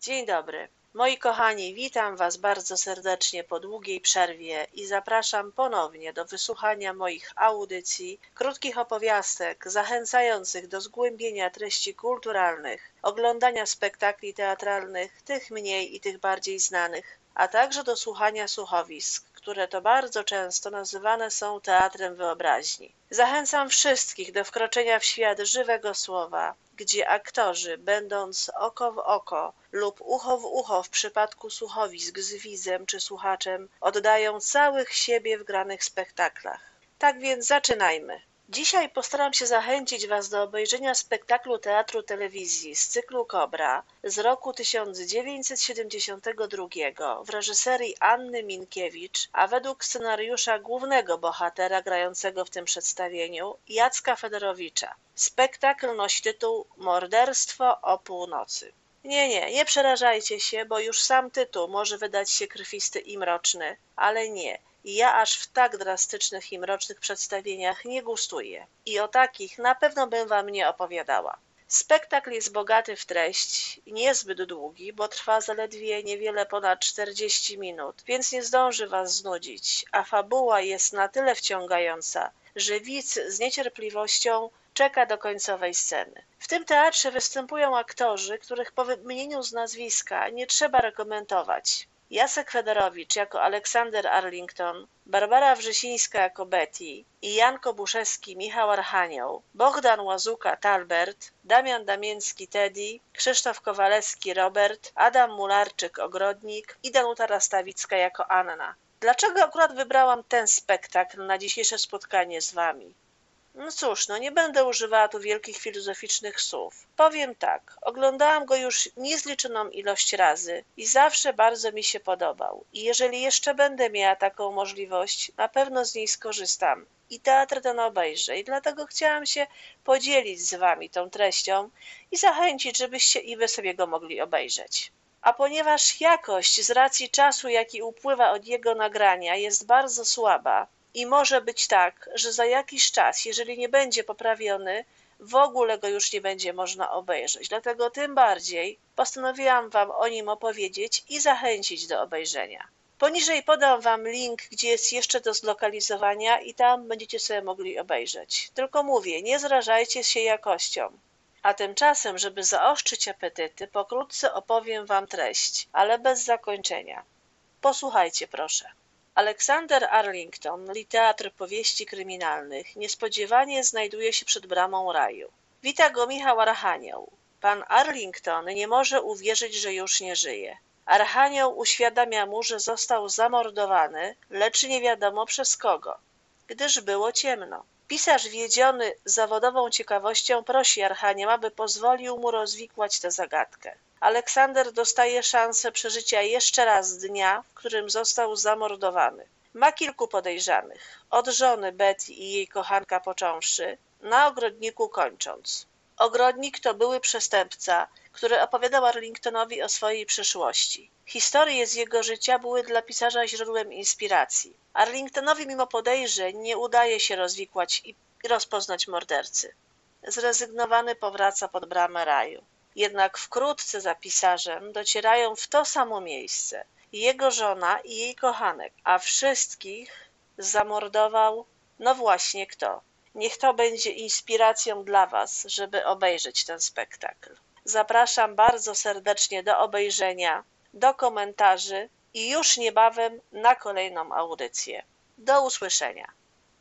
Dzień dobry. Moi kochani, witam Was bardzo serdecznie po długiej przerwie i zapraszam ponownie do wysłuchania moich audycji, krótkich opowiastek zachęcających do zgłębienia treści kulturalnych, oglądania spektakli teatralnych, tych mniej i tych bardziej znanych, a także do słuchania słuchowisk, które to bardzo często nazywane są teatrem wyobraźni. Zachęcam wszystkich do wkroczenia w świat żywego słowa, gdzie aktorzy, będąc oko w oko lub ucho w ucho w przypadku słuchowisk z widzem czy słuchaczem, oddają całych siebie w granych spektaklach. Tak więc zaczynajmy. Dzisiaj postaram się zachęcić Was do obejrzenia spektaklu teatru telewizji z cyklu Kobra z roku 1972 w reżyserii Anny Minkiewicz, a według scenariusza głównego bohatera grającego w tym przedstawieniu Jacka Federowicza. Spektakl nosi tytuł Morderstwo o północy. Nie, nie, nie przerażajcie się, bo już sam tytuł może wydać się krwisty i mroczny, ale nie – ja aż w tak drastycznych i mrocznych przedstawieniach nie gustuję i o takich na pewno bym wam nie opowiadała. Spektakl jest bogaty w treść, niezbyt długi, bo trwa zaledwie niewiele ponad 40 minut, więc nie zdąży was znudzić, a fabuła jest na tyle wciągająca, że widz z niecierpliwością czeka do końcowej sceny. W tym teatrze występują aktorzy, których po wymienieniu z nazwiska nie trzeba rekomendować. Jacek Federowicz jako Aleksander Arlington, Barbara Wrzesińska jako Betty i Jan Kobuszewski Michał Archanioł, Bogdan Łazuka Talbert, Damian Damięcki Teddy, Krzysztof Kowalewski Robert, Adam Mularczyk Ogrodnik i Danuta Rastawicka jako Anna. Dlaczego akurat wybrałam ten spektakl na dzisiejsze spotkanie z wami? No cóż, no nie będę używała tu wielkich filozoficznych słów. Powiem tak, oglądałam go już niezliczoną ilość razy i zawsze bardzo mi się podobał. I jeżeli jeszcze będę miała taką możliwość, na pewno z niej skorzystam. I teatr ten obejrzę i dlatego chciałam się podzielić z wami tą treścią i zachęcić, żebyście i wy sobie go mogli obejrzeć. A ponieważ jakość z racji czasu, jaki upływa od jego nagrania jest bardzo słaba, i może być tak, że za jakiś czas, jeżeli nie będzie poprawiony, w ogóle go już nie będzie można obejrzeć. Dlatego tym bardziej postanowiłam Wam o nim opowiedzieć i zachęcić do obejrzenia. Poniżej podam Wam link, gdzie jest jeszcze do zlokalizowania i tam będziecie sobie mogli obejrzeć. Tylko mówię, nie zrażajcie się jakością. A tymczasem, żeby zaostrzyć apetyty, pokrótce opowiem Wam treść, ale bez zakończenia. Posłuchajcie proszę. Aleksander Arlington, liteatr powieści kryminalnych, niespodziewanie znajduje się przed bramą raju. Wita go Michał Archanioł. Pan Arlington nie może uwierzyć, że już nie żyje. Archanioł uświadamia mu, że został zamordowany, lecz nie wiadomo przez kogo, gdyż było ciemno. Pisarz wiedziony zawodową ciekawością prosi Archanioła, by pozwolił mu rozwikłać tę zagadkę. Aleksander dostaje szansę przeżycia jeszcze raz dnia, w którym został zamordowany. Ma kilku podejrzanych, od żony Betty i jej kochanka począwszy, na ogrodniku kończąc. Ogrodnik to były przestępca, który opowiadał Arlingtonowi o swojej przeszłości. Historie z jego życia były dla pisarza źródłem inspiracji. Arlingtonowi mimo podejrzeń nie udaje się rozwikłać i rozpoznać mordercy. Zrezygnowany powraca pod bramę raju. Jednak wkrótce za pisarzem docierają w to samo miejsce jego żona i jej kochanek, a wszystkich zamordował no właśnie kto. Niech to będzie inspiracją dla Was, żeby obejrzeć ten spektakl. Zapraszam bardzo serdecznie do obejrzenia, do komentarzy i już niebawem na kolejną audycję. Do usłyszenia.